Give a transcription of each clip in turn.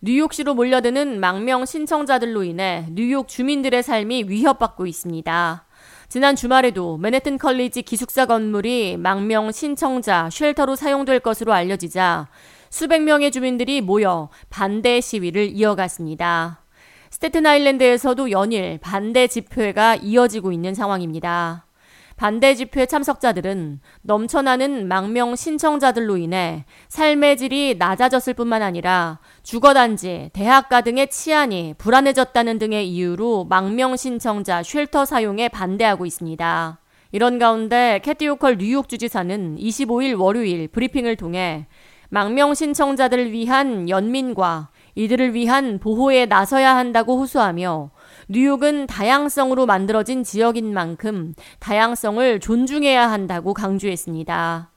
뉴욕시로 몰려드는 망명 신청자들로 인해 뉴욕 주민들의 삶이 위협받고 있습니다. 지난 주말에도 맨해튼 컬리지 기숙사 건물이 망명 신청자 shelter로 사용될 것으로 알려지자 수백 명의 주민들이 모여 반대 시위를 이어갔습니다. 스테튼 아일랜드에서도 연일 반대 집회가 이어지고 있는 상황입니다. 반대 집회 참석자들은 넘쳐나는 망명 신청자들로 인해 삶의 질이 낮아졌을 뿐만 아니라 주거단지, 대학가 등의 치안이 불안해졌다는 등의 이유로 망명 신청자 shelter 사용에 반대하고 있습니다. 이런 가운데 캐시 호컬 뉴욕 주지사는 25일 월요일 브리핑을 통해 망명 신청자들을 위한 연민과 이들을 위한 보호에 나서야 한다고 호소하며 뉴욕은 다양성으로 만들어진 지역인 만큼 다양성을 존중해야 한다고 강조했습니다.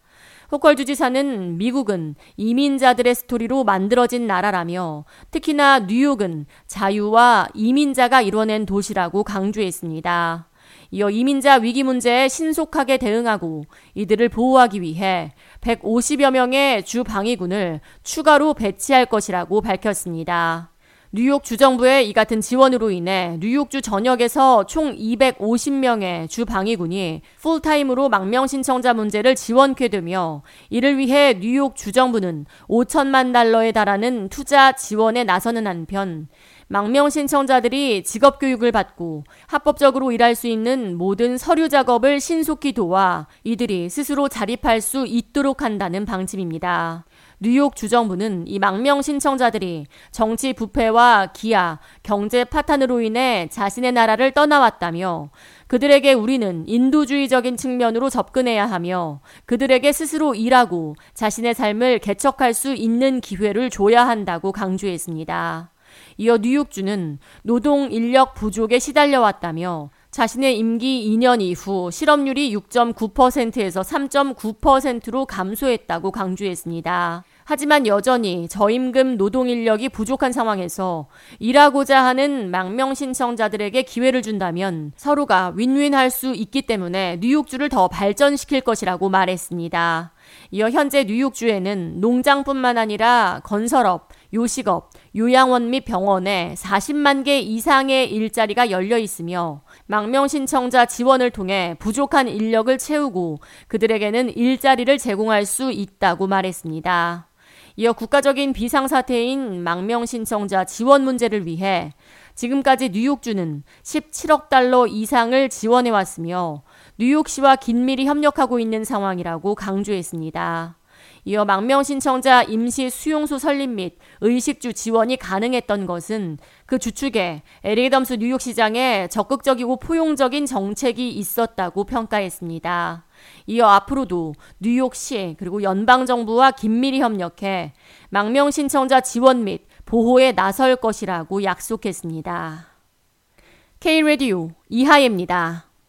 호컬 주지사는 미국은 이민자들의 스토리로 만들어진 나라라며 특히나 뉴욕은 자유와 이민자가 이뤄낸 도시라고 강조했습니다. 이어 이민자 위기 문제에 신속하게 대응하고 이들을 보호하기 위해 150여 명의 주 방위군을 추가로 배치할 것이라고 밝혔습니다. 뉴욕 주정부의 이 같은 지원으로 인해 뉴욕주 전역에서 총 250명의 주 방위군이 풀타임으로 망명 신청자 문제를 지원케 되며 이를 위해 뉴욕 주정부는 5천만 달러에 달하는 투자 지원에 나서는 한편 망명 신청자들이 직업 교육을 받고 합법적으로 일할 수 있는 모든 서류 작업을 신속히 도와 이들이 스스로 자립할 수 있도록 한다는 방침입니다. 뉴욕 주정부는 이 망명 신청자들이 정치 부패와 기아, 경제 파탄으로 인해 자신의 나라를 떠나왔다며 그들에게 우리는 인도주의적인 측면으로 접근해야 하며 그들에게 스스로 일하고 자신의 삶을 개척할 수 있는 기회를 줘야 한다고 강조했습니다. 이어 뉴욕주는 노동 인력 부족에 시달려왔다며 자신의 임기 2년 이후 실업률이 6.9%에서 3.9%로 감소했다고 강조했습니다. 하지만 여전히 저임금 노동 인력이 부족한 상황에서 일하고자 하는 망명 신청자들에게 기회를 준다면 서로가 윈윈 할 수 있기 때문에 뉴욕주를 더 발전시킬 것이라고 말했습니다. 이어 현재 뉴욕주에는 농장뿐만 아니라 건설업, 요식업, 요양원 및 병원에 40만 개 이상의 일자리가 열려 있으며 망명 신청자 지원을 통해 부족한 인력을 채우고 그들에게는 일자리를 제공할 수 있다고 말했습니다. 이어 국가적인 비상사태인 망명 신청자 지원 문제를 위해 지금까지 뉴욕주는 17억 달러 이상을 지원해 왔으며 뉴욕시와 긴밀히 협력하고 있는 상황이라고 강조했습니다. 이어 망명 신청자 임시 수용소 설립 및 의식주 지원이 가능했던 것은 그 주축에 에릭 아담스 뉴욕시장의 적극적이고 포용적인 정책이 있었다고 평가했습니다. 이어 앞으로도 뉴욕시 그리고 연방정부와 긴밀히 협력해 망명 신청자 지원 및 보호에 나설 것이라고 약속했습니다. K-Radio 이하예입니다.